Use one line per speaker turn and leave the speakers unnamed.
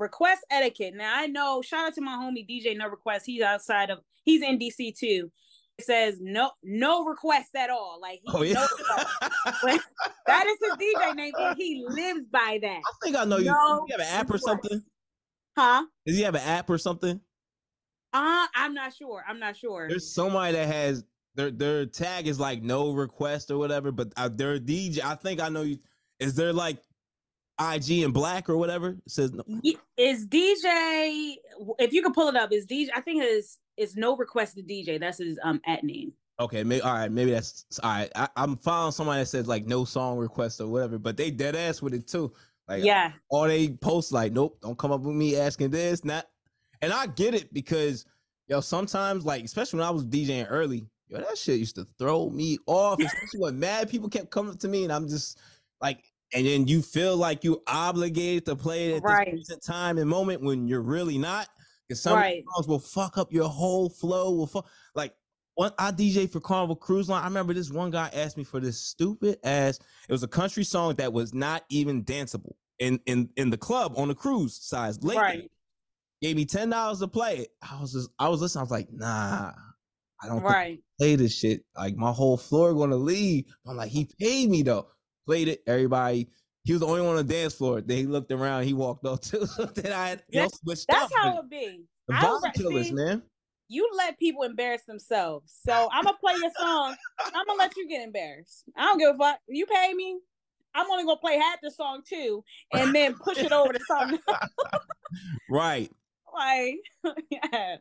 request etiquette. Now I know. Shout out to my homie DJ No Request. He's outside of. He's in DC too. It says no no requests at all. Like
Oh yeah.
no that is his DJ name, he lives by that.
I think I know you.
No
you have an app or something?
Huh?
Does he have an app or something?
Uh, I'm not sure. I'm not sure.
There's somebody that has their their tag is like no request or whatever, but uh, their DJ. I think I know you. Is there like IG in black or whatever? It says no.
Is DJ? If you can pull it up, is DJ? I think his is no request to DJ. That's his um at name.
Okay, maybe all right, maybe that's all right. I, I'm following somebody that says like no song request or whatever, but they dead ass with it too. Like
Yeah,
all they post like, nope, don't come up with me asking this, not. And I get it because yo, sometimes like, especially when I was DJing early, yo, that shit used to throw me off, especially when mad people kept coming up to me, and I'm just like, and then you feel like you obligated to play it at
Right.
this time and moment when you're really not. Because some
Right.
songs will fuck up your whole flow. Will fuck like one I DJ for Carnival Cruise Line. I remember this one guy asked me for this stupid ass. It was a country song that was not even danceable in in in the club on the cruise size. Late
Right.
Gave me ten dollars to play it. I was just I was listening. I was like, nah, I don't
right.
play this shit. Like my whole floor gonna leave. I'm like, he paid me though. Played it. Everybody. He was the only one on the dance floor. Then he looked around. He walked off too. then I had
That's-
switched
That's how it be.
the
I was
vibe killers,
see,
man.
You let people embarrass themselves. So I'm gonna play your song. I'm gonna let you get embarrassed. I don't give a fuck. You pay me. I'm only gonna play half the song too, and then push it over to something
Right.
like, yeah.